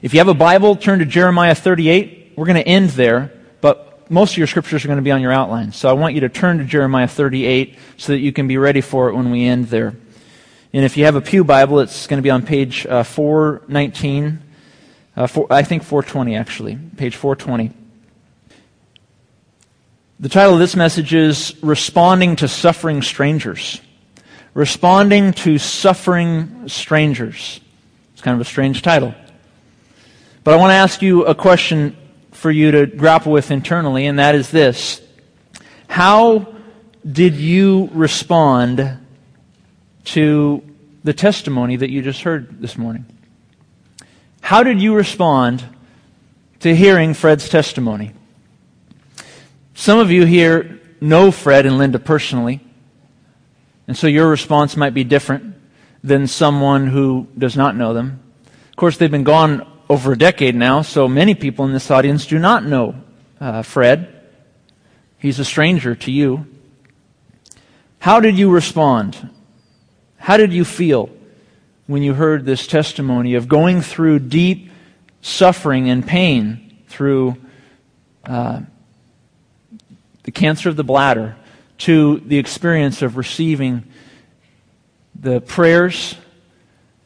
If you have a Bible, turn to Jeremiah 38. We're going to end there, but most of your scriptures are going to be on your outline. So I want you to turn to Jeremiah 38 so that you can be ready for it when we end there. And if you have a Pew Bible, it's going to be on page uh, 419. Uh, four, I think 420, actually. Page 420. The title of this message is Responding to Suffering Strangers. Responding to Suffering Strangers. It's kind of a strange title. But I want to ask you a question for you to grapple with internally, and that is this How did you respond to the testimony that you just heard this morning? How did you respond to hearing Fred's testimony? Some of you here know Fred and Linda personally, and so your response might be different than someone who does not know them. Of course, they've been gone over a decade now, so many people in this audience do not know uh, Fred. He's a stranger to you. How did you respond? How did you feel when you heard this testimony of going through deep suffering and pain through uh, the cancer of the bladder to the experience of receiving the prayers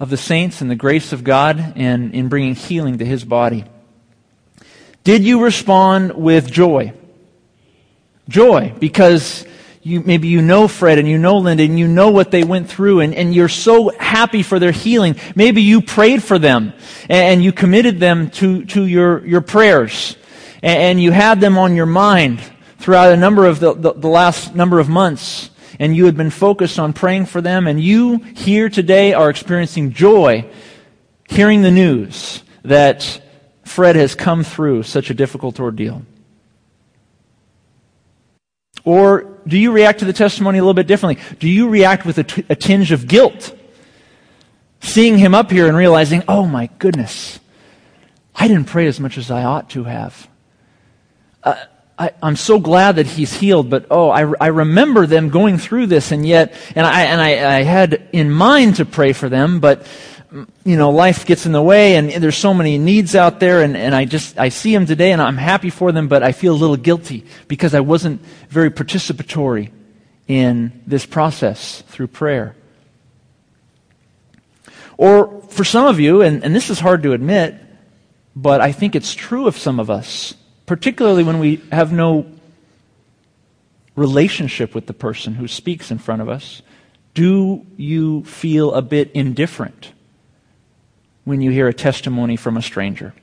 of the saints and the grace of God and in bringing healing to his body. Did you respond with joy? Joy, because you, maybe you know Fred and you know Linda and you know what they went through and, and you're so happy for their healing. Maybe you prayed for them and, you committed them to, to your, your prayers and, and, you had them on your mind throughout a number of the, the, the last number of months and you had been focused on praying for them and you here today are experiencing joy hearing the news that Fred has come through such a difficult ordeal. Or do you react to the testimony a little bit differently? Do you react with a, t- a tinge of guilt? Seeing him up here and realizing, oh my goodness, I didn't pray as much as I ought to have. Uh, I, am so glad that he's healed, but oh, I, I remember them going through this, and yet, and I and I, I had in mind to pray for them, but mm, you know, life gets in the way and there's so many needs out there and, and I just, I see them today and I'm happy for them, but I feel a little guilty because I wasn't very participatory in this process through prayer. Or for some of you, and, and this is hard to admit, but I think it's true of some of us, particularly when we have no relationship with the person who speaks in front of us, do you feel a bit indifferent? when you hear a testimony from a stranger.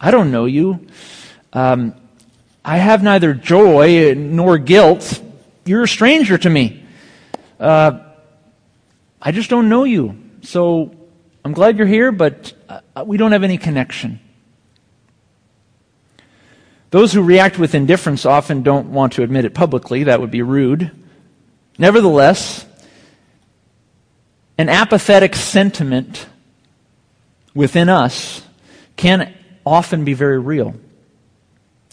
I don't know you. Um, I have neither joy nor guilt. You're a stranger to me. Uh, I just don't know you. So I'm glad you're here, but uh, we don't have any connection. Those who react with indifference often don't want to admit it publicly. That would be rude. Nevertheless, an apathetic sentiment within us can often be very real.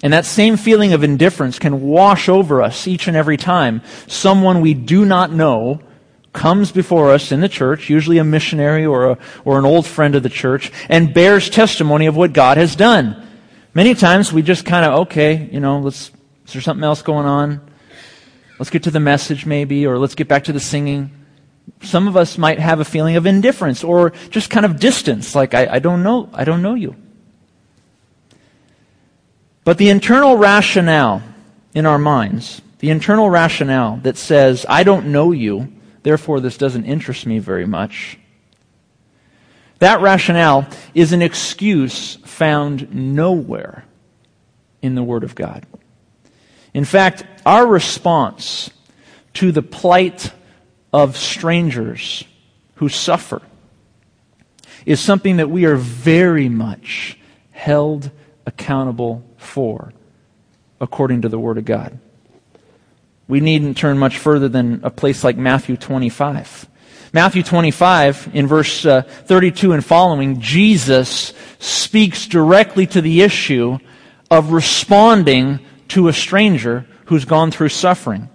And that same feeling of indifference can wash over us each and every time someone we do not know comes before us in the church, usually a missionary or, a, or an old friend of the church, and bears testimony of what God has done. Many times we just kind of, okay, you know, let's, is there something else going on? Let's get to the message maybe, or let's get back to the singing some of us might have a feeling of indifference or just kind of distance, like, I, I don't know, I don't know you. But the internal rationale in our minds, the internal rationale that says, I don't know you, therefore this doesn't interest me very much, that rationale is an excuse found nowhere in the Word of God. In fact, our response to the plight of strangers who suffer is something that we are very much held accountable for according to the Word of God. We needn't turn much further than a place like Matthew 25. Matthew 25, in verse uh, 32 and following, Jesus speaks directly to the issue of responding to a stranger who's gone through suffering.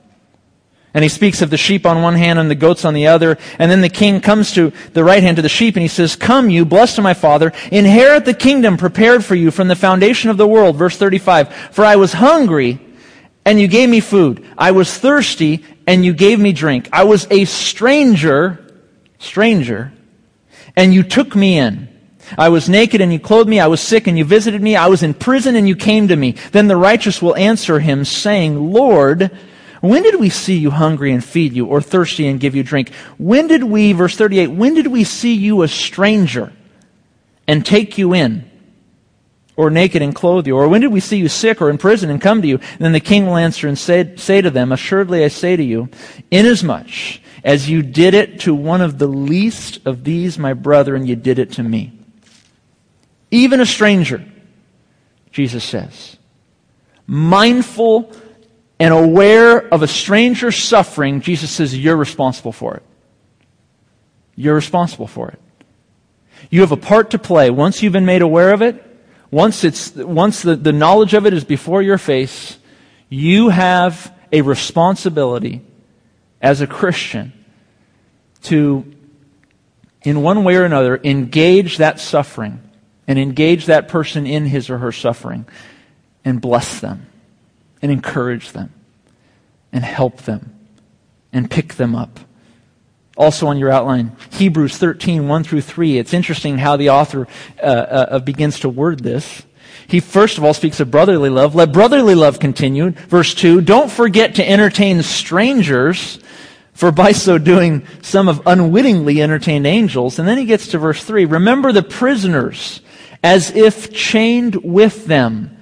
And he speaks of the sheep on one hand and the goats on the other. And then the king comes to the right hand to the sheep and he says, Come you, blessed of my father, inherit the kingdom prepared for you from the foundation of the world. Verse 35. For I was hungry and you gave me food. I was thirsty and you gave me drink. I was a stranger, stranger, and you took me in. I was naked and you clothed me. I was sick and you visited me. I was in prison and you came to me. Then the righteous will answer him saying, Lord, when did we see you hungry and feed you, or thirsty and give you drink? When did we, verse 38, when did we see you a stranger and take you in? Or naked and clothe you? Or when did we see you sick or in prison and come to you? And then the king will answer and say, say to them, Assuredly I say to you, inasmuch as you did it to one of the least of these my brethren, you did it to me. Even a stranger, Jesus says. Mindful and aware of a stranger's suffering, Jesus says, You're responsible for it. You're responsible for it. You have a part to play. Once you've been made aware of it, once, it's, once the, the knowledge of it is before your face, you have a responsibility as a Christian to, in one way or another, engage that suffering and engage that person in his or her suffering and bless them and encourage them and help them and pick them up. Also on your outline, Hebrews 13, 1 through 3. It's interesting how the author uh, uh, begins to word this. He first of all speaks of brotherly love. Let brotherly love continue. Verse 2, don't forget to entertain strangers, for by so doing some have unwittingly entertained angels. And then he gets to verse 3, remember the prisoners as if chained with them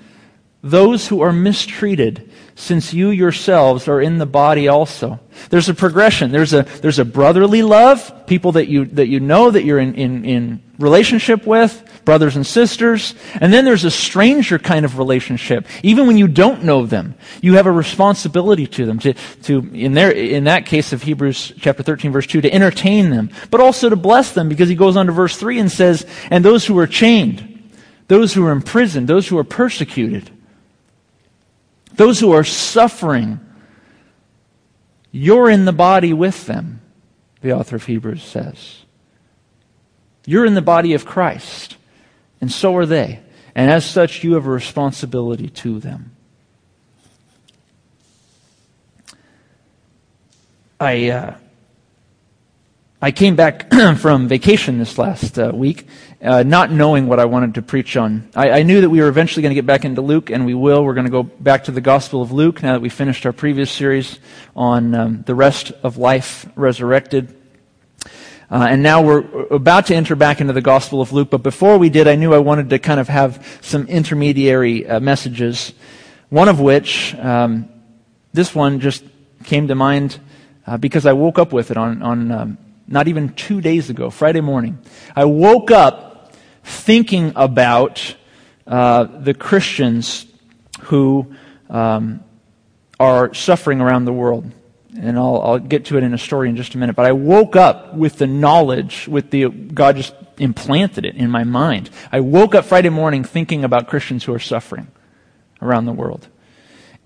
those who are mistreated, since you yourselves are in the body also. There's a progression. There's a, there's a brotherly love, people that you, that you know that you're in, in, in relationship with, brothers and sisters. And then there's a stranger kind of relationship. Even when you don't know them, you have a responsibility to them, to, to in, their, in that case of Hebrews chapter 13 verse 2, to entertain them, but also to bless them because he goes on to verse 3 and says, and those who are chained, those who are imprisoned, those who are persecuted, those who are suffering, you're in the body with them, the author of Hebrews says. You're in the body of Christ, and so are they. And as such, you have a responsibility to them. I, uh, I came back from vacation this last uh, week, uh, not knowing what I wanted to preach on. I, I knew that we were eventually going to get back into Luke, and we will. We're going to go back to the Gospel of Luke now that we finished our previous series on um, the rest of life resurrected. Uh, and now we're about to enter back into the Gospel of Luke, but before we did, I knew I wanted to kind of have some intermediary uh, messages. One of which, um, this one just came to mind uh, because I woke up with it on, on um, not even two days ago, Friday morning. I woke up thinking about uh, the Christians who um, are suffering around the world. And I'll, I'll get to it in a story in just a minute. But I woke up with the knowledge, with the, God just implanted it in my mind. I woke up Friday morning thinking about Christians who are suffering around the world.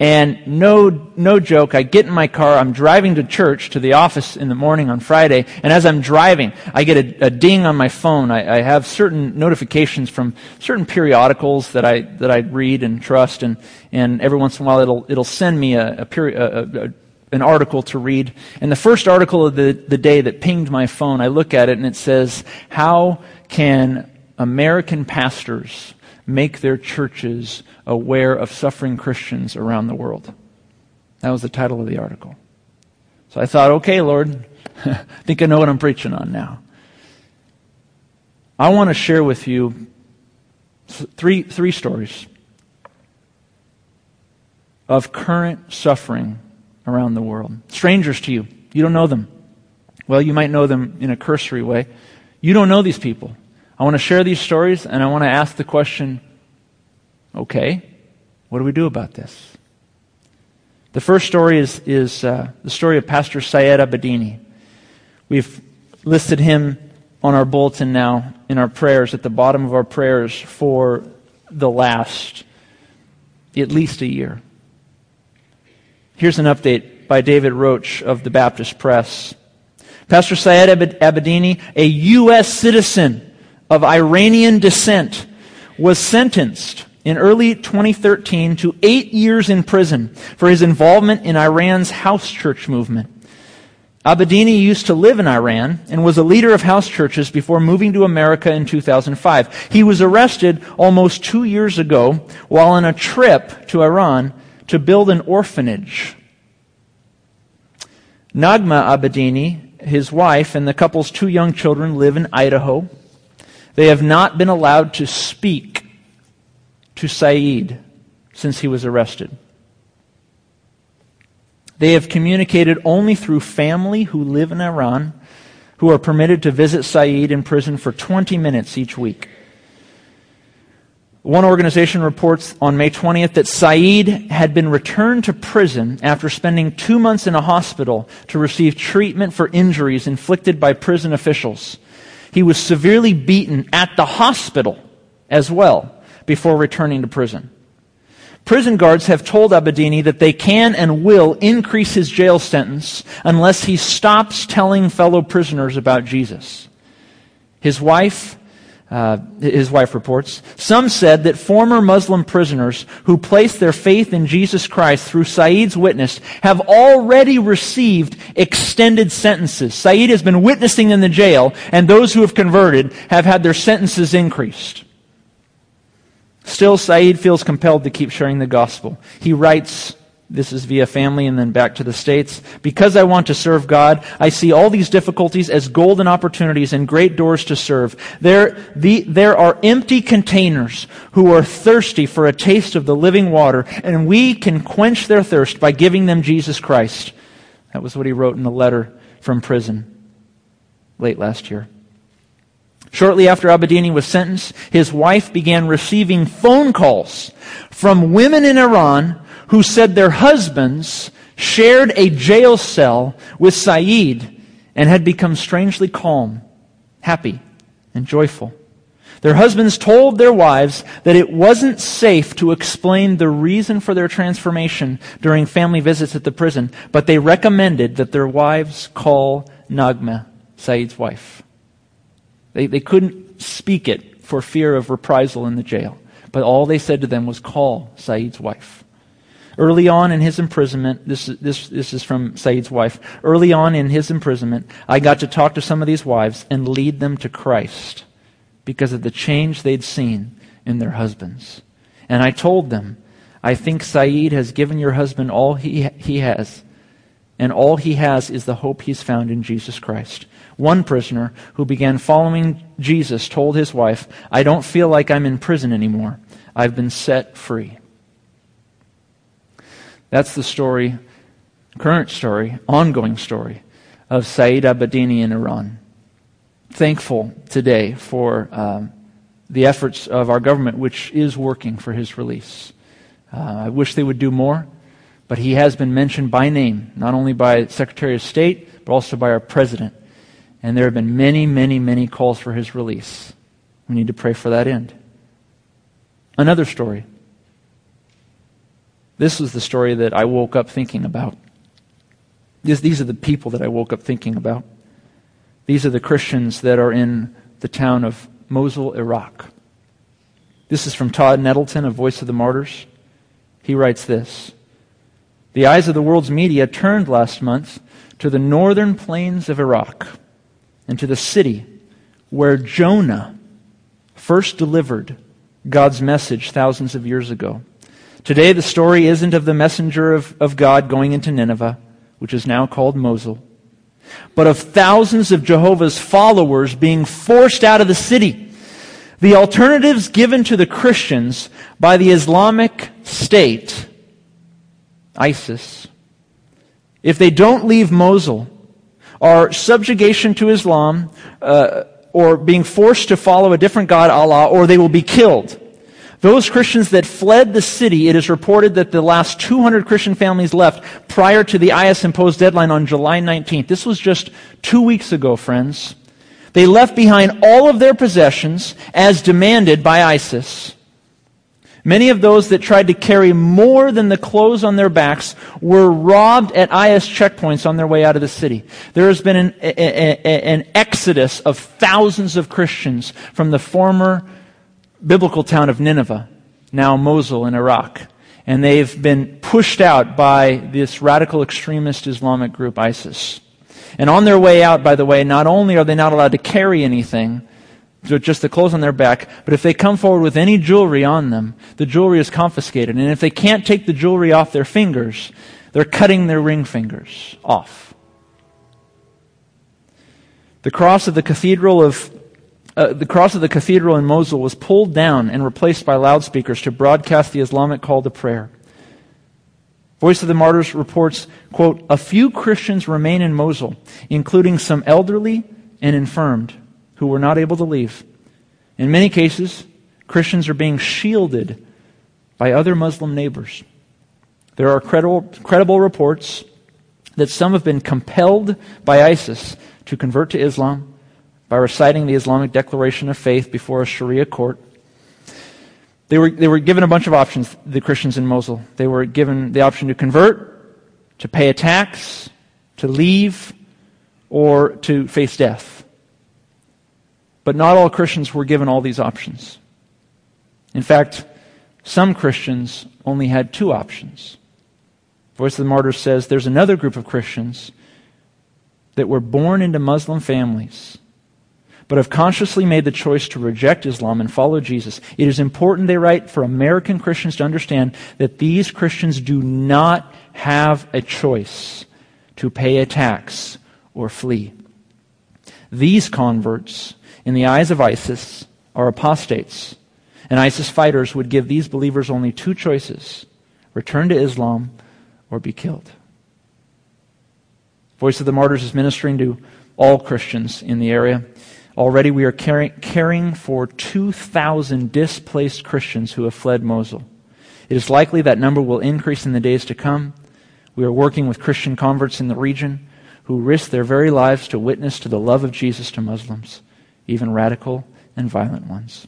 And no, no joke, I get in my car, I'm driving to church, to the office in the morning on Friday, and as I'm driving, I get a, a ding on my phone. I, I, have certain notifications from certain periodicals that I, that I read and trust, and, and every once in a while it'll, it'll send me a, a, peri- a, an article to read. And the first article of the, the day that pinged my phone, I look at it and it says, How can American pastors make their churches aware of suffering Christians around the world. That was the title of the article. So I thought, okay, Lord, I think I know what I'm preaching on now. I want to share with you three, three stories of current suffering around the world. Strangers to you. You don't know them. Well, you might know them in a cursory way. You don't know these people. I want to share these stories and I want to ask the question okay, what do we do about this? The first story is, is uh, the story of Pastor Saeed Abedini. We've listed him on our bulletin now in our prayers, at the bottom of our prayers for the last at least a year. Here's an update by David Roach of the Baptist Press. Pastor Saeed Abedini, a U.S. citizen of Iranian descent, was sentenced in early 2013 to eight years in prison for his involvement in Iran's house church movement. Abedini used to live in Iran and was a leader of house churches before moving to America in 2005. He was arrested almost two years ago while on a trip to Iran to build an orphanage. Naghmeh Abedini his wife, and the couple's two young children live in Idaho. They have not been allowed to speak to Saeed since he was arrested. They have communicated only through family who live in Iran, who are permitted to visit Saeed in prison for 20 minutes each week. One organization reports on May 20th that Saeed had been returned to prison after spending two months in a hospital to receive treatment for injuries inflicted by prison officials. He was severely beaten at the hospital as well before returning to prison. Prison guards have told Abedini that they can and will increase his jail sentence unless he stops telling fellow prisoners about Jesus. His wife uh, his wife reports. Some said that former Muslim prisoners who placed their faith in Jesus Christ through Saeed's witness have already received extended sentences. Saeed has been witnessing in the jail, and those who have converted have had their sentences increased. Still, Saeed feels compelled to keep sharing the gospel. He writes, this is via family and then back to the States. Because I want to serve God, I see all these difficulties as golden opportunities and great doors to serve. There, the, there are empty containers who are thirsty for a taste of the living water, and we can quench their thirst by giving them Jesus Christ. That was what he wrote in a letter from prison late last year. Shortly after Abedini was sentenced, his wife began receiving phone calls from women in Iran who said their husbands shared a jail cell with Saeed and had become strangely calm, happy, and joyful. Their husbands told their wives that it wasn't safe to explain the reason for their transformation during family visits at the prison, but they recommended that their wives call Naghmeh, Saeed's wife. They, they couldn't speak it for fear of reprisal in the jail, but all they said to them was call Saeed's wife. Early on in his imprisonment, this, this, this is from Saeed's wife. Early on in his imprisonment, I got to talk to some of these wives and lead them to Christ because of the change they'd seen in their husbands. And I told them, I think Saeed has given your husband all he, he has, and all he has is the hope he's found in Jesus Christ. One prisoner who began following Jesus told his wife, I don't feel like I'm in prison anymore. I've been set free. That's the story, current story, ongoing story of Saeed Abedini in Iran. Thankful today for um, the efforts of our government, which is working for his release. Uh, I wish they would do more, but he has been mentioned by name, not only by Secretary of State, but also by our President. And there have been many, many, many calls for his release. We need to pray for that end. Another story this was the story that I woke up thinking about. This, these are the people that I woke up thinking about. These are the Christians that are in the town of Mosul, Iraq. This is from Todd Nettleton of Voice of the Martyrs. He writes this The eyes of the world's media turned last month to the northern plains of Iraq and to the city where Jonah first delivered God's message thousands of years ago. Today, the story isn't of the messenger of, of God going into Nineveh, which is now called Mosul, but of thousands of Jehovah's followers being forced out of the city. The alternatives given to the Christians by the Islamic State, ISIS, if they don't leave Mosul, are subjugation to Islam, uh, or being forced to follow a different God, Allah, or they will be killed. Those Christians that fled the city, it is reported that the last 200 Christian families left prior to the IS imposed deadline on July 19th. This was just two weeks ago, friends. They left behind all of their possessions as demanded by ISIS. Many of those that tried to carry more than the clothes on their backs were robbed at IS checkpoints on their way out of the city. There has been an, a, a, an exodus of thousands of Christians from the former biblical town of Nineveh, now Mosul in Iraq. And they've been pushed out by this radical extremist Islamic group, ISIS. And on their way out, by the way, not only are they not allowed to carry anything, just the clothes on their back. But if they come forward with any jewelry on them, the jewelry is confiscated. And if they can't take the jewelry off their fingers, they're cutting their ring fingers off. The cross of the cathedral of uh, the cross of the cathedral in Mosul was pulled down and replaced by loudspeakers to broadcast the Islamic call to prayer. Voice of the Martyrs reports, quote, a few Christians remain in Mosul, including some elderly and infirmed who were not able to leave. In many cases, Christians are being shielded by other Muslim neighbors. There are credible, credible reports that some have been compelled by ISIS to convert to Islam by reciting the Islamic Declaration of Faith before a Sharia court. They were, they were given a bunch of options, the Christians in Mosul. They were given the option to convert, to pay a tax, to leave, or to face death. But not all Christians were given all these options. In fact, some Christians only had two options. Voice of the Martyrs says there's another group of Christians that were born into Muslim families, but have consciously made the choice to reject Islam and follow Jesus. It is important, they write, for American Christians to understand that these Christians do not have a choice to pay a tax or flee. These converts in the eyes of ISIS, are apostates. And ISIS fighters would give these believers only two choices return to Islam or be killed. Voice of the Martyrs is ministering to all Christians in the area. Already we are caring, for 2,000 displaced Christians who have fled Mosul. It is likely that number will increase in the days to come. We are working with Christian converts in the region who risk their very lives to witness to the love of Jesus to Muslims even radical and violent ones.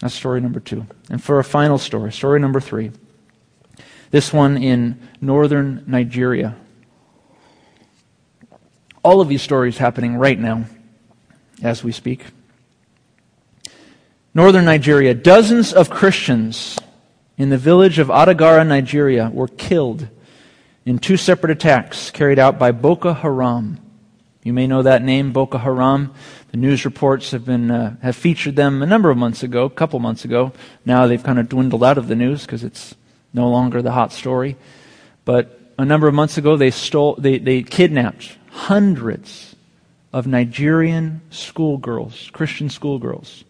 That's story number two. And for a final story, story number three. This one in northern Nigeria. All of these stories happening right now as we speak. Northern Nigeria, dozens of Christians in the village of Attagara, Nigeria, were killed in two separate attacks carried out by Boko Haram you may know that name, Boko Haram. The news reports have been uh, have featured them a number of months ago, a couple months ago. Now they've kind of dwindled out of the news because it's no longer the hot story. But a number of months ago, they stole, they, they kidnapped hundreds of Nigerian schoolgirls, Christian schoolgirls,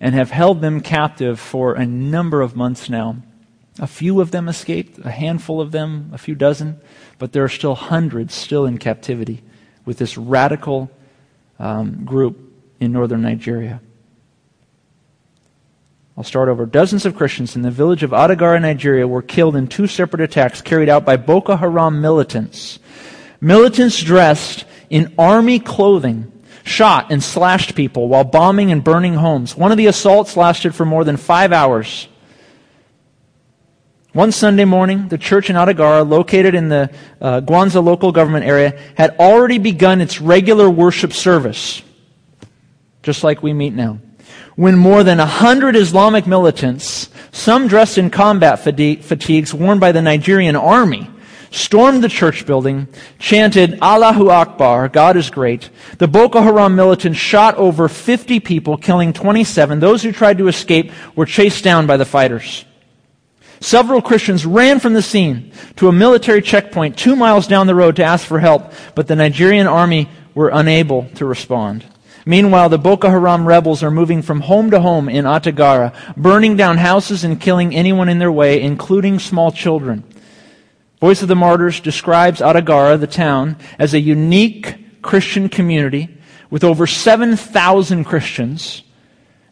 and have held them captive for a number of months now. A few of them escaped, a handful of them, a few dozen, but there are still hundreds still in captivity with this radical um, group in northern Nigeria. I'll start over. Dozens of Christians in the village of Attagara, Nigeria, were killed in two separate attacks carried out by Boko Haram militants. Militants dressed in army clothing shot and slashed people while bombing and burning homes. One of the assaults lasted for more than five hours. One Sunday morning, the church in Attagara, located in the uh, Gwoza local government area, had already begun its regular worship service, just like we meet now. When more than a hundred Islamic militants, some dressed in combat fatigues worn by the Nigerian army, stormed the church building, chanted Allahu Akbar, God is great. The Boko Haram militants shot over 50 people, killing 27. Those who tried to escape were chased down by the fighters. Several Christians ran from the scene to a military checkpoint two miles down the road to ask for help, but the Nigerian army were unable to respond. Meanwhile, the Boko Haram rebels are moving from home to home in Attagara, burning down houses and killing anyone in their way, including small children. Voice of the Martyrs describes Attagara, the town, as a unique Christian community with over 7,000 Christians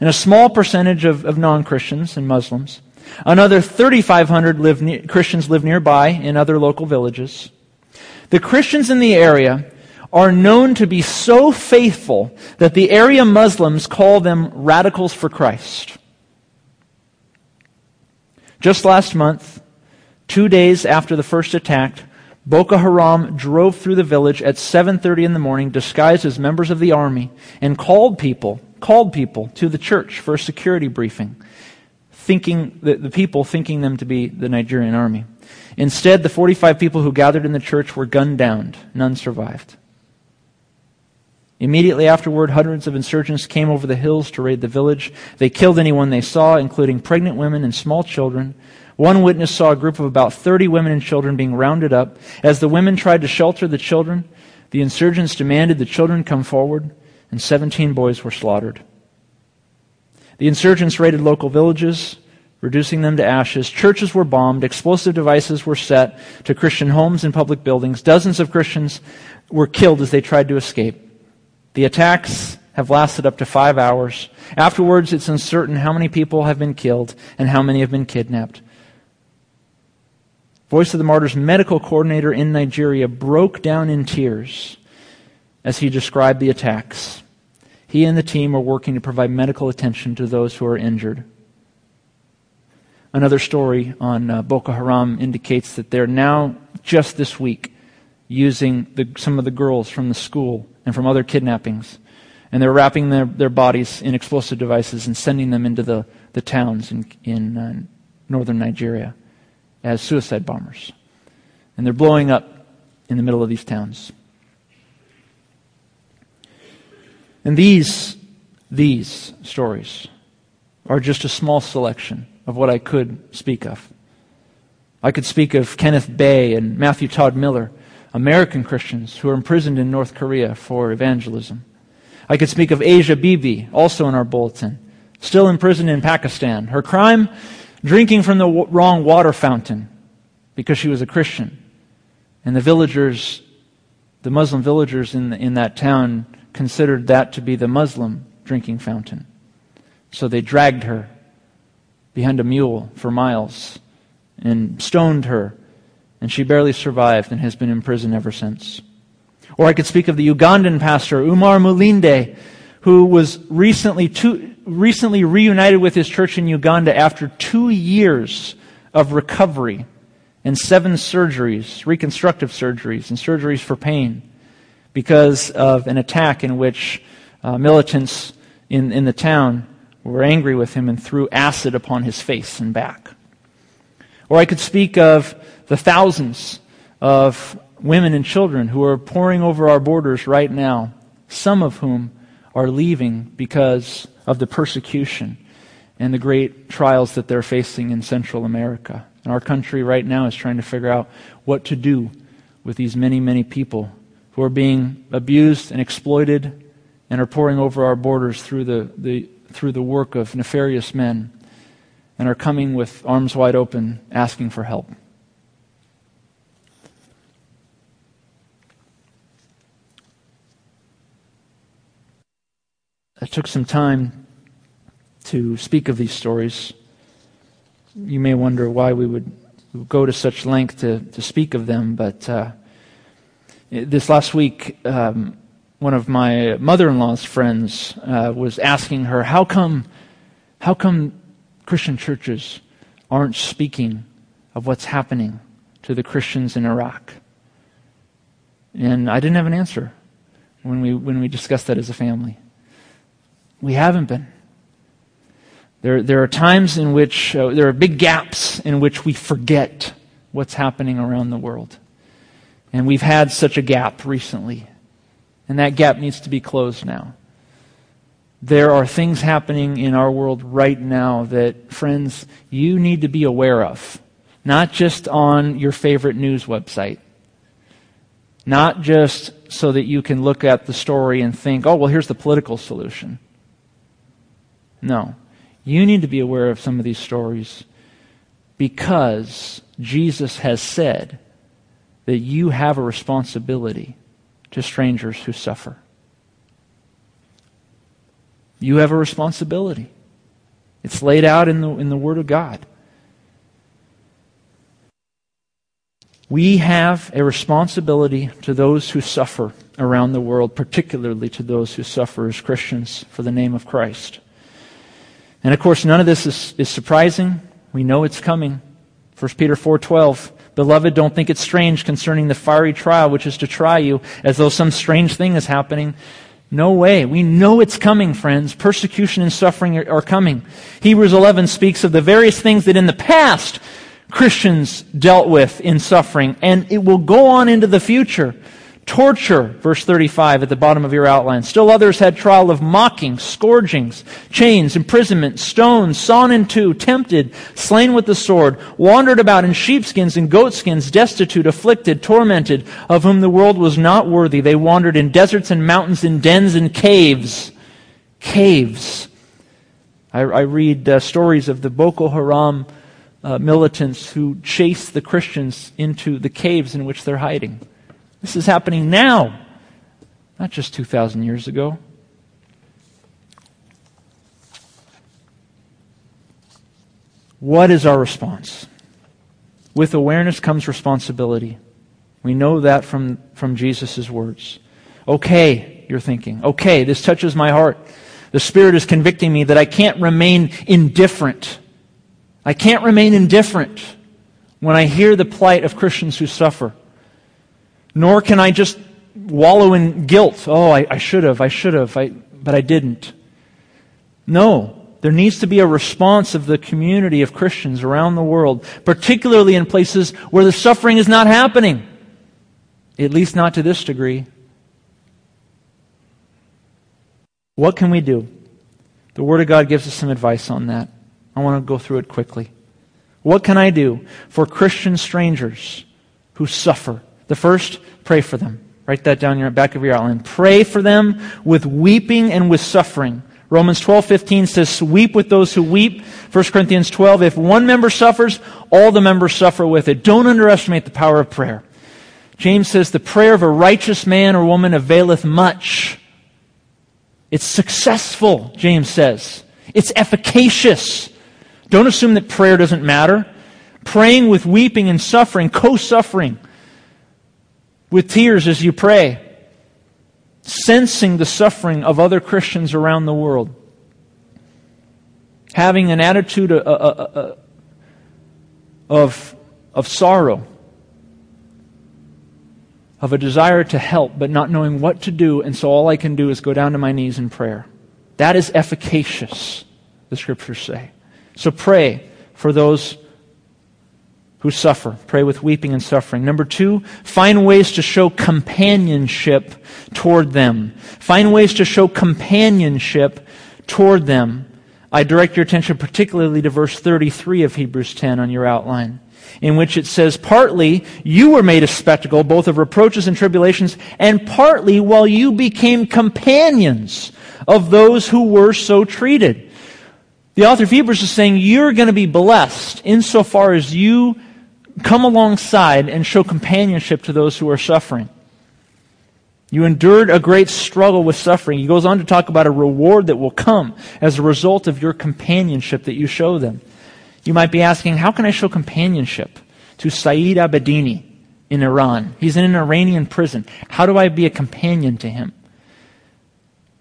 and a small percentage of, of non Christians and Muslims. Another 3,500 live ne- Christians live nearby in other local villages. The Christians in the area are known to be so faithful that the area Muslims call them radicals for Christ. Just last month, two days after the first attack, Boko Haram drove through the village at 7:30 in the morning disguised as members of the army and called people, called people to the church for a security briefing, thinking the, the people thinking them to be the Nigerian army. Instead, the 45 people who gathered in the church were gunned down. None survived. Immediately afterward, hundreds of insurgents came over the hills to raid the village. They killed anyone they saw, including pregnant women and small children. One witness saw a group of about 30 women and children being rounded up. As the women tried to shelter the children, the insurgents demanded the children come forward, and 17 boys were slaughtered. The insurgents raided local villages, reducing them to ashes. Churches were bombed. Explosive devices were set to Christian homes and public buildings. Dozens of Christians were killed as they tried to escape. The attacks have lasted up to five hours. Afterwards, it's uncertain how many people have been killed and how many have been kidnapped. Voice of the Martyrs medical coordinator in Nigeria broke down in tears as he described the attacks. He and the team are working to provide medical attention to those who are injured. Another story on uh, Boko Haram indicates that they're now, just this week, using the, some of the girls from the school and from other kidnappings. And they're wrapping their, their bodies in explosive devices and sending them into the, the towns in, in uh, northern Nigeria as suicide bombers. And they're blowing up in the middle of these towns. And these, these stories are just a small selection of what I could speak of. I could speak of Kenneth Bae and Matthew Todd Miller American Christians who are imprisoned in North Korea for evangelism. I could speak of Asia Bibi, also in our bulletin, still imprisoned in Pakistan. Her crime, drinking from the w- wrong water fountain because she was a Christian. And the villagers, the Muslim villagers in, the, in that town, considered that to be the Muslim drinking fountain. So they dragged her behind a mule for miles and stoned her and she barely survived and has been in prison ever since. Or I could speak of the Ugandan pastor, Umar Mulinde, who was recently, two, recently reunited with his church in Uganda after two years of recovery and seven surgeries, reconstructive surgeries, and surgeries for pain because of an attack in which uh, militants in, in the town were angry with him and threw acid upon his face and back. Or I could speak of the thousands of women and children who are pouring over our borders right now, some of whom are leaving because of the persecution and the great trials that they're facing in Central America. And our country right now is trying to figure out what to do with these many, many people who are being abused and exploited and are pouring over our borders through the, the, through the work of nefarious men and are coming with arms wide open asking for help. I took some time to speak of these stories. You may wonder why we would go to such length to, to speak of them, but uh, this last week, um, one of my mother-in-law's friends uh, was asking her, "How come, how come Christian churches aren't speaking of what's happening to the Christians in Iraq?" And I didn't have an answer when we when we discussed that as a family. We haven't been. There, there are times in which, uh, there are big gaps in which we forget what's happening around the world. And we've had such a gap recently. And that gap needs to be closed now. There are things happening in our world right now that, friends, you need to be aware of. Not just on your favorite news website. Not just so that you can look at the story and think, oh, well, here's the political solution. No. You need to be aware of some of these stories because Jesus has said that you have a responsibility to strangers who suffer. You have a responsibility. It's laid out in the, in the Word of God. We have a responsibility to those who suffer around the world, particularly to those who suffer as Christians for the name of Christ. And of course, none of this is, is surprising We know it's coming. 1 Peter 4:12 Beloved, don't think it's strange concerning the fiery trial which is to try you, as though some strange thing is happening. No way. We know it's coming, friends. Persecution and suffering are, are coming. Hebrews 11 speaks of the various things that in the past Christians dealt with in suffering, and it will go on into the future. Torture, verse 35 at the bottom of your outline. Still others had trial of mocking, scourgings, chains, imprisonment, stones, sawn in two, tempted, slain with the sword, wandered about in sheepskins and goatskins, destitute, afflicted, tormented, of whom the world was not worthy. They wandered in deserts and mountains, in dens and caves. Caves. I, I read uh, stories of the Boko Haram uh, militants who chase the Christians into the caves in which they're hiding. This is happening now, not just 2,000 years ago. What is our response? With awareness comes responsibility. We know that from, from Jesus' words. Okay, you're thinking. Okay, this touches my heart. The Spirit is convicting me that I can't remain indifferent. I can't remain indifferent when I hear the plight of Christians who suffer. Nor can I just wallow in guilt. Oh, I, I should have, I should have, I, but I didn't. No. There needs to be a response of the community of Christians around the world, particularly in places where the suffering is not happening. At least not to this degree. What can we do? The Word of God gives us some advice on that. I want to go through it quickly. What can I do for Christian strangers who suffer the first, pray for them. Write that down in the back of your outline. Pray for them with weeping and with suffering. Romans 12:15 says, "Weep with those who weep." 1 Corinthians 12, "If one member suffers, all the members suffer with it." Don't underestimate the power of prayer. James says, "The prayer of a righteous man or woman availeth much." It's successful, James says. It's efficacious. Don't assume that prayer doesn't matter. Praying with weeping and suffering, co-suffering, with tears as you pray, sensing the suffering of other Christians around the world, having an attitude of, uh, uh, uh, of, of sorrow, of a desire to help, but not knowing what to do, and so all I can do is go down to my knees in prayer. That is efficacious, the scriptures say. So pray for those who suffer. Pray with weeping and suffering. Number two, find ways to show companionship toward them. Find ways to show companionship toward them. I direct your attention particularly to verse 33 of Hebrews 10 on your outline, in which it says, Partly you were made a spectacle, both of reproaches and tribulations, and partly while you became companions of those who were so treated. The author of Hebrews is saying you're going to be blessed insofar as you come alongside and show companionship to those who are suffering. You endured a great struggle with suffering. He goes on to talk about a reward that will come as a result of your companionship that you show them. You might be asking, how can I show companionship to Saeed Abedini in Iran? He's in an Iranian prison. How do I be a companion to him?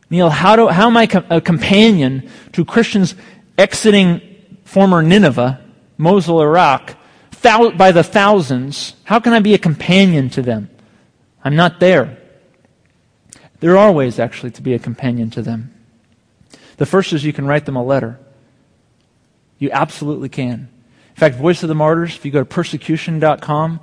Neil, how, do, how am I a companion to Christians exiting former Nineveh, Mosul, Iraq, thou- by the thousands, how can I be a companion to them? I'm not there. There are ways, actually, to be a companion to them. The first is you can write them a letter. You absolutely can. In fact, Voice of the Martyrs, if you go to persecution.com,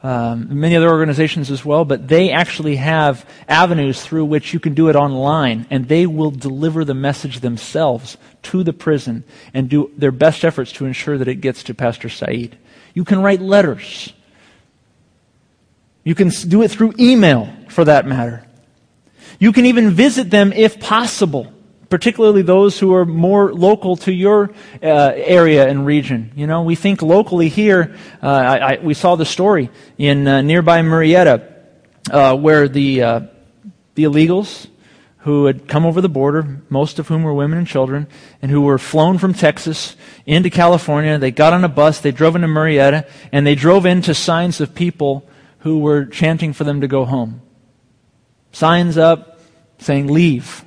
um, many other organizations as well, but they actually have avenues through which you can do it online, and they will deliver the message themselves to the prison and do their best efforts to ensure that it gets to Pastor Saeed. You can write letters. You can do it through email, for that matter. You can even visit them if possible, particularly those who are more local to your uh, area and region. You know, we think locally here. Uh, I, I, we saw the story in uh, nearby Murrieta uh, where the uh, the illegals who had come over the border, most of whom were women and children, and who were flown from Texas into California. They got on a bus, they drove into Murrieta, and they drove into signs of people who were chanting for them to go home. Signs up saying, leave.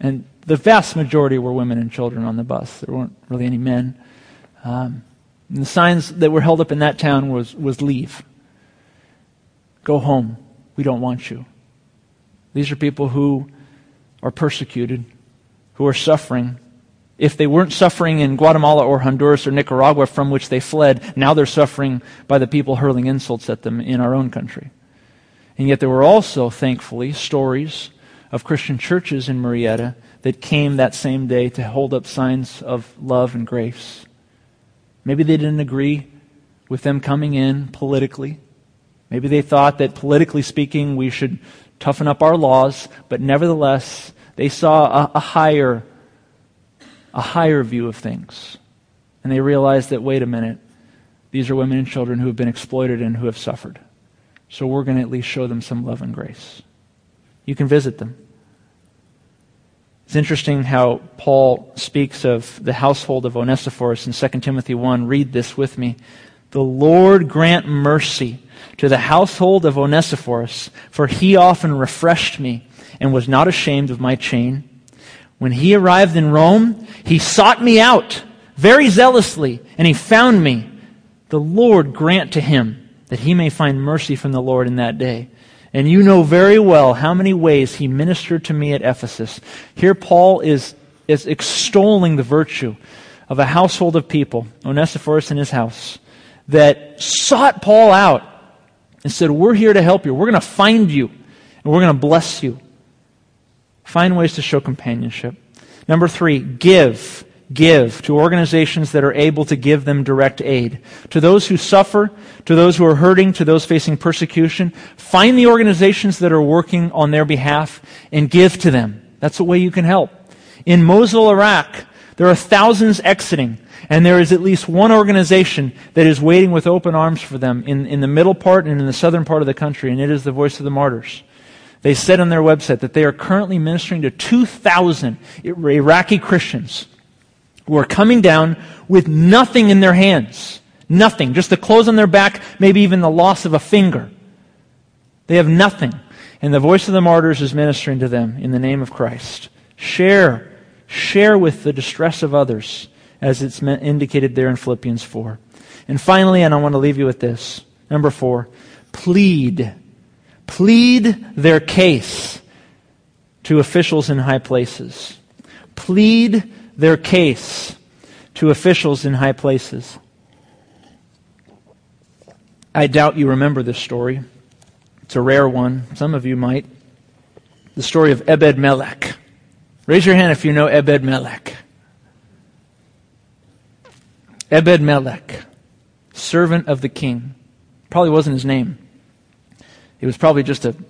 And the vast majority were women and children on the bus. There weren't really any men. Um, the signs that were held up in that town was, was leave. Go home. We don't want you. These are people who are persecuted, who are suffering. If they weren't suffering in Guatemala or Honduras or Nicaragua from which they fled, now they're suffering by the people hurling insults at them in our own country. And yet there were also, thankfully, stories of Christian churches in Murrieta that came that same day to hold up signs of love and grace. Maybe they didn't agree with them coming in politically. Maybe they thought that politically speaking, we should toughen up our laws, but nevertheless, they saw a, a higher, a higher view of things. And they realized that, wait a minute, these are women and children who have been exploited and who have suffered. So we're going to at least show them some love and grace. You can visit them. It's interesting how Paul speaks of the household of Onesiphorus in 2 Timothy 1. Read this with me. The Lord grant mercy to the household of Onesiphorus, for he often refreshed me and was not ashamed of my chain. When he arrived in Rome, he sought me out very zealously, and he found me. The Lord grant to him that he may find mercy from the Lord in that day. And you know very well how many ways he ministered to me at Ephesus. Here Paul is, is extolling the virtue of a household of people, Onesiphorus and his house, that sought Paul out and said, We're here to help you. We're going to find you, and we're going to bless you. Find ways to show companionship. Number three, give. Give to organizations that are able to give them direct aid. To those who suffer, to those who are hurting, to those facing persecution, find the organizations that are working on their behalf and give to them. That's a way you can help. In Mosul, Iraq, there are thousands exiting. And there is at least one organization that is waiting with open arms for them in, in the middle part and in the southern part of the country, and it is the Voice of the Martyrs. They said on their website that they are currently ministering to 2,000 Iraqi Christians who are coming down with nothing in their hands. Nothing. Just the clothes on their back, maybe even the loss of a finger. They have nothing. And the voice of the martyrs is ministering to them in the name of Christ. Share. Share with the distress of others as it's indicated there in Philippians 4. And finally, and I want to leave you with this number four, plead. Plead their case to officials in high places. Plead their case to officials in high places. I doubt you remember this story. It's a rare one. Some of you might. The story of Ebed Melech. Raise your hand if you know Ebed Melech. Ebed Melech, servant of the king. Probably wasn't his name. It was probably just an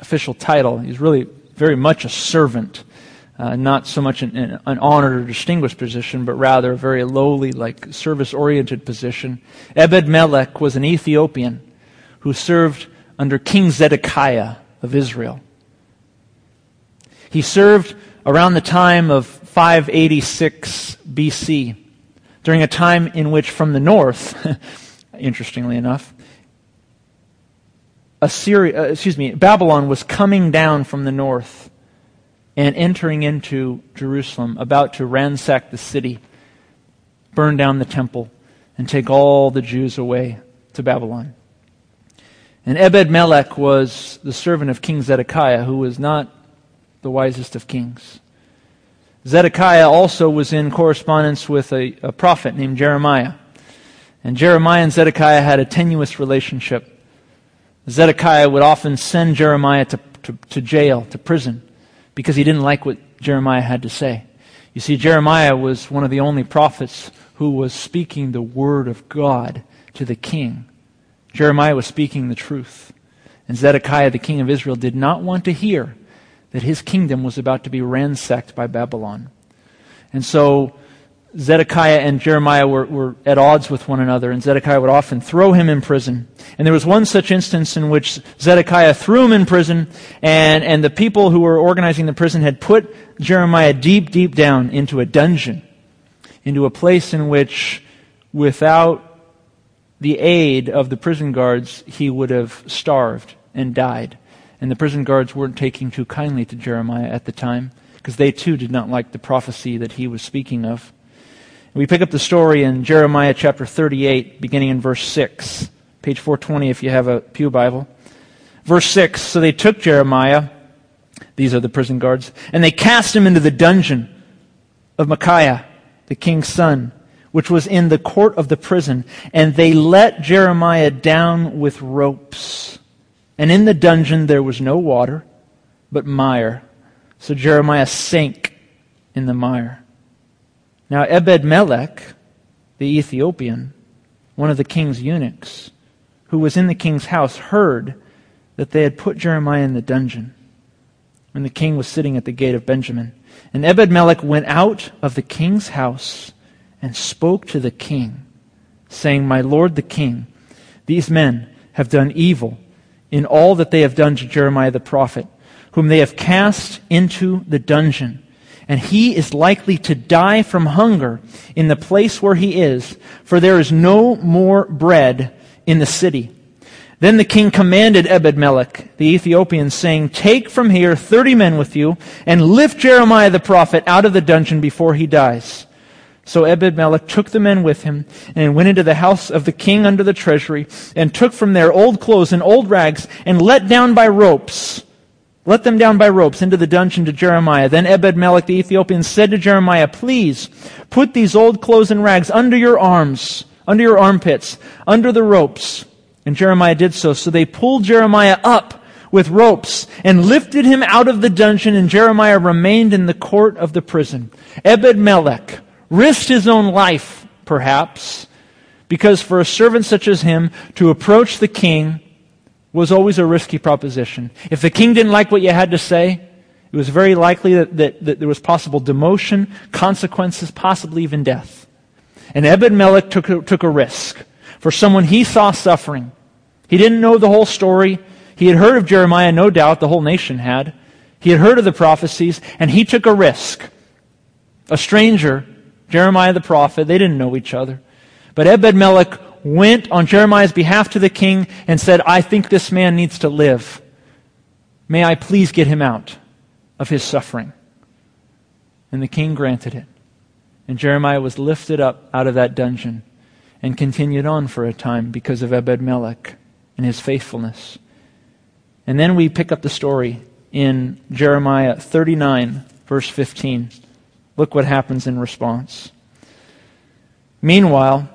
official title. He was really very much a servant. Uh, not so much an, an, honored or distinguished position, but rather a very lowly, like service oriented position. Ebed Melech was an Ethiopian who served under King Zedekiah of Israel. He served around the time of 586 BC during a time in which from the north, interestingly enough, Assyria, uh, excuse me, Babylon was coming down from the north and entering into Jerusalem, about to ransack the city, burn down the temple, and take all the Jews away to Babylon. And Ebed Melech was the servant of King Zedekiah, who was not the wisest of kings. Zedekiah also was in correspondence with a, a prophet named Jeremiah. And Jeremiah and Zedekiah had a tenuous relationship. Zedekiah would often send Jeremiah to, to, to, jail, to prison, because he didn't like what Jeremiah had to say. You see, Jeremiah was one of the only prophets who was speaking the word of God to the king. Jeremiah was speaking the truth. And Zedekiah, the king of Israel, did not want to hear that his kingdom was about to be ransacked by Babylon. And so Zedekiah and Jeremiah were, were at odds with one another, and Zedekiah would often throw him in prison. And there was one such instance in which Zedekiah threw him in prison, and, and the people who were organizing the prison had put Jeremiah deep, deep down into a dungeon, into a place in which, without the aid of the prison guards, he would have starved and died. And the prison guards weren't taking too kindly to Jeremiah at the time, because they too did not like the prophecy that he was speaking of. We pick up the story in Jeremiah chapter 38, beginning in verse 6. Page 420 if you have a Pew Bible. Verse 6 So they took Jeremiah, these are the prison guards, and they cast him into the dungeon of Micaiah, the king's son, which was in the court of the prison. And they let Jeremiah down with ropes. And in the dungeon there was no water, but mire. So Jeremiah sank in the mire. Now Ebed Melech, the Ethiopian, one of the king's eunuchs, who was in the king's house, heard that they had put Jeremiah in the dungeon when the king was sitting at the gate of Benjamin. And Ebed Melech went out of the king's house and spoke to the king, saying, My lord the king, these men have done evil in all that they have done to Jeremiah the prophet, whom they have cast into the dungeon. And he is likely to die from hunger in the place where he is, for there is no more bread in the city. Then the king commanded Ebed-Melech, the Ethiopian, saying, Take from here thirty men with you, and lift Jeremiah the prophet out of the dungeon before he dies. So Ebed-Melech took the men with him, and went into the house of the king under the treasury, and took from there old clothes and old rags, and let down by ropes, let them down by ropes into the dungeon to Jeremiah. Then Ebed-Melech the Ethiopian said to Jeremiah, Please, put these old clothes and rags under your arms, under your armpits, under the ropes, and Jeremiah did so. So they pulled Jeremiah up with ropes and lifted him out of the dungeon, and Jeremiah remained in the court of the prison. Ebed Melech risked his own life, perhaps, because for a servant such as him to approach the king was always a risky proposition. If the king didn't like what you had to say, it was very likely that, that, that there was possible demotion, consequences, possibly even death. And Ebed Melech took, took a risk for someone he saw suffering. He didn't know the whole story. He had heard of Jeremiah, no doubt, the whole nation had. He had heard of the prophecies, and he took a risk. A stranger, Jeremiah the prophet, they didn't know each other. But Ebed Melech went on Jeremiah's behalf to the king and said, I think this man needs to live. May I please get him out of his suffering? And the king granted it. And Jeremiah was lifted up out of that dungeon and continued on for a time because of Ebed Melech and his faithfulness. And then we pick up the story in Jeremiah 39, verse 15. Look what happens in response. Meanwhile,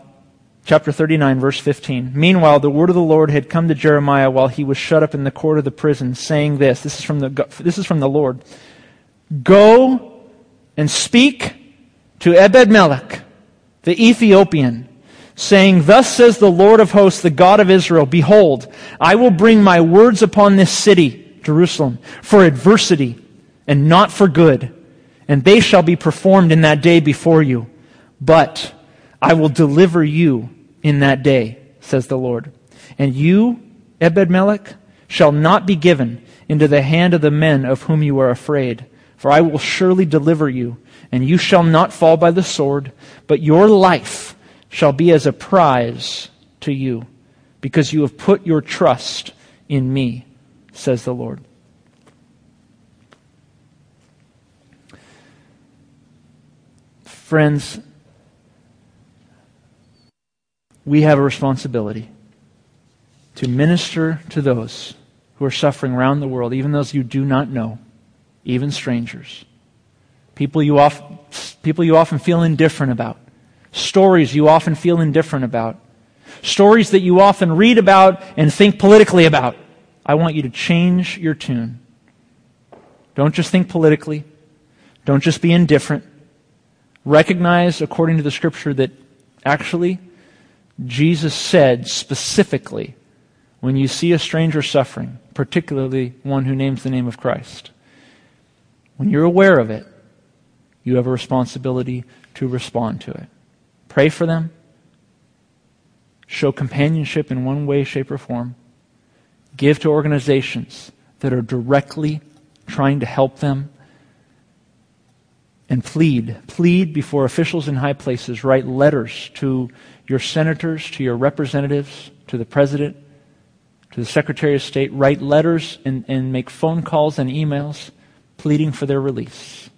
chapter 39, verse 15. Meanwhile, the word of the Lord had come to Jeremiah while he was shut up in the court of the prison, saying this. This is from the, this is from the Lord. Go and speak to Ebed Melech, the Ethiopian, saying, Thus says the Lord of hosts, the God of Israel, Behold, I will bring my words upon this city, Jerusalem, for adversity and not for good, and they shall be performed in that day before you. But I will deliver you in that day, says the Lord. And you, Ebed-Melech, shall not be given into the hand of the men of whom you are afraid, for I will surely deliver you, and you shall not fall by the sword, but your life shall be as a prize to you, because you have put your trust in me, says the Lord. Friends, we have a responsibility to minister to those who are suffering around the world, even those you do not know, even strangers. People you, often, people you often feel indifferent about stories you often feel indifferent about, stories that you often read about and think politically about. I want you to change your tune. Don't just think politically. Don't just be indifferent. Recognize, according to the scripture, that actually Jesus said specifically when you see a stranger suffering, particularly one who names the name of Christ, when you're aware of it, you have a responsibility to respond to it. Pray for them. Show companionship in one way, shape, or form. Give to organizations that are directly trying to help them. And plead. Plead before officials in high places. Write letters to your senators, to your representatives, to the president, to the secretary of state. Write letters and, and make phone calls and emails pleading for their release.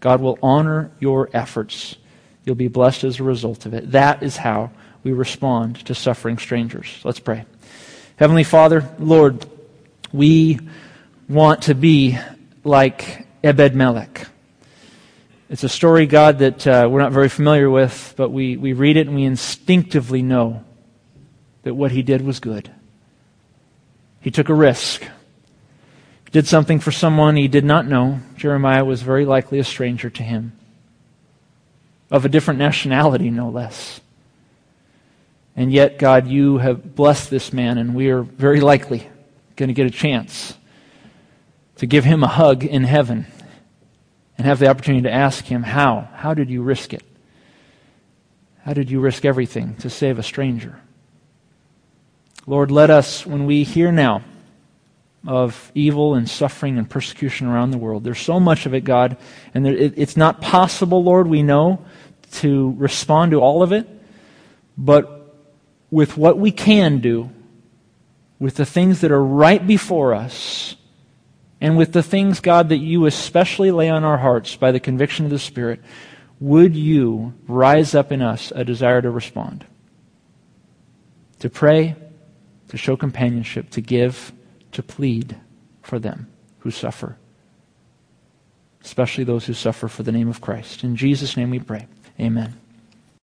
God will honor your efforts You'll be blessed as a result of it. That is how we respond to suffering strangers. Let's pray. Heavenly Father, Lord, we want to be like Ebed Melech. It's a story, God, that uh, we're not very familiar with, but we, we read it and we instinctively know that what he did was good. He took a risk, he did something for someone he did not know. Jeremiah was very likely a stranger to him, of a different nationality, no less. And yet, God, you have blessed this man, and we are very likely going to get a chance to give him a hug in heaven and have the opportunity to ask him, How? How did you risk it? How did you risk everything to save a stranger? Lord, let us, when we hear now of evil and suffering and persecution around the world, there's so much of it, God, and there, it, it's not possible, Lord, we know, to respond to all of it, but with what we can do, with the things that are right before us, and with the things, God, that you especially lay on our hearts by the conviction of the Spirit, would you rise up in us a desire to respond? To pray, to show companionship, to give, to plead for them who suffer, especially those who suffer for the name of Christ. In Jesus' name we pray. Amen.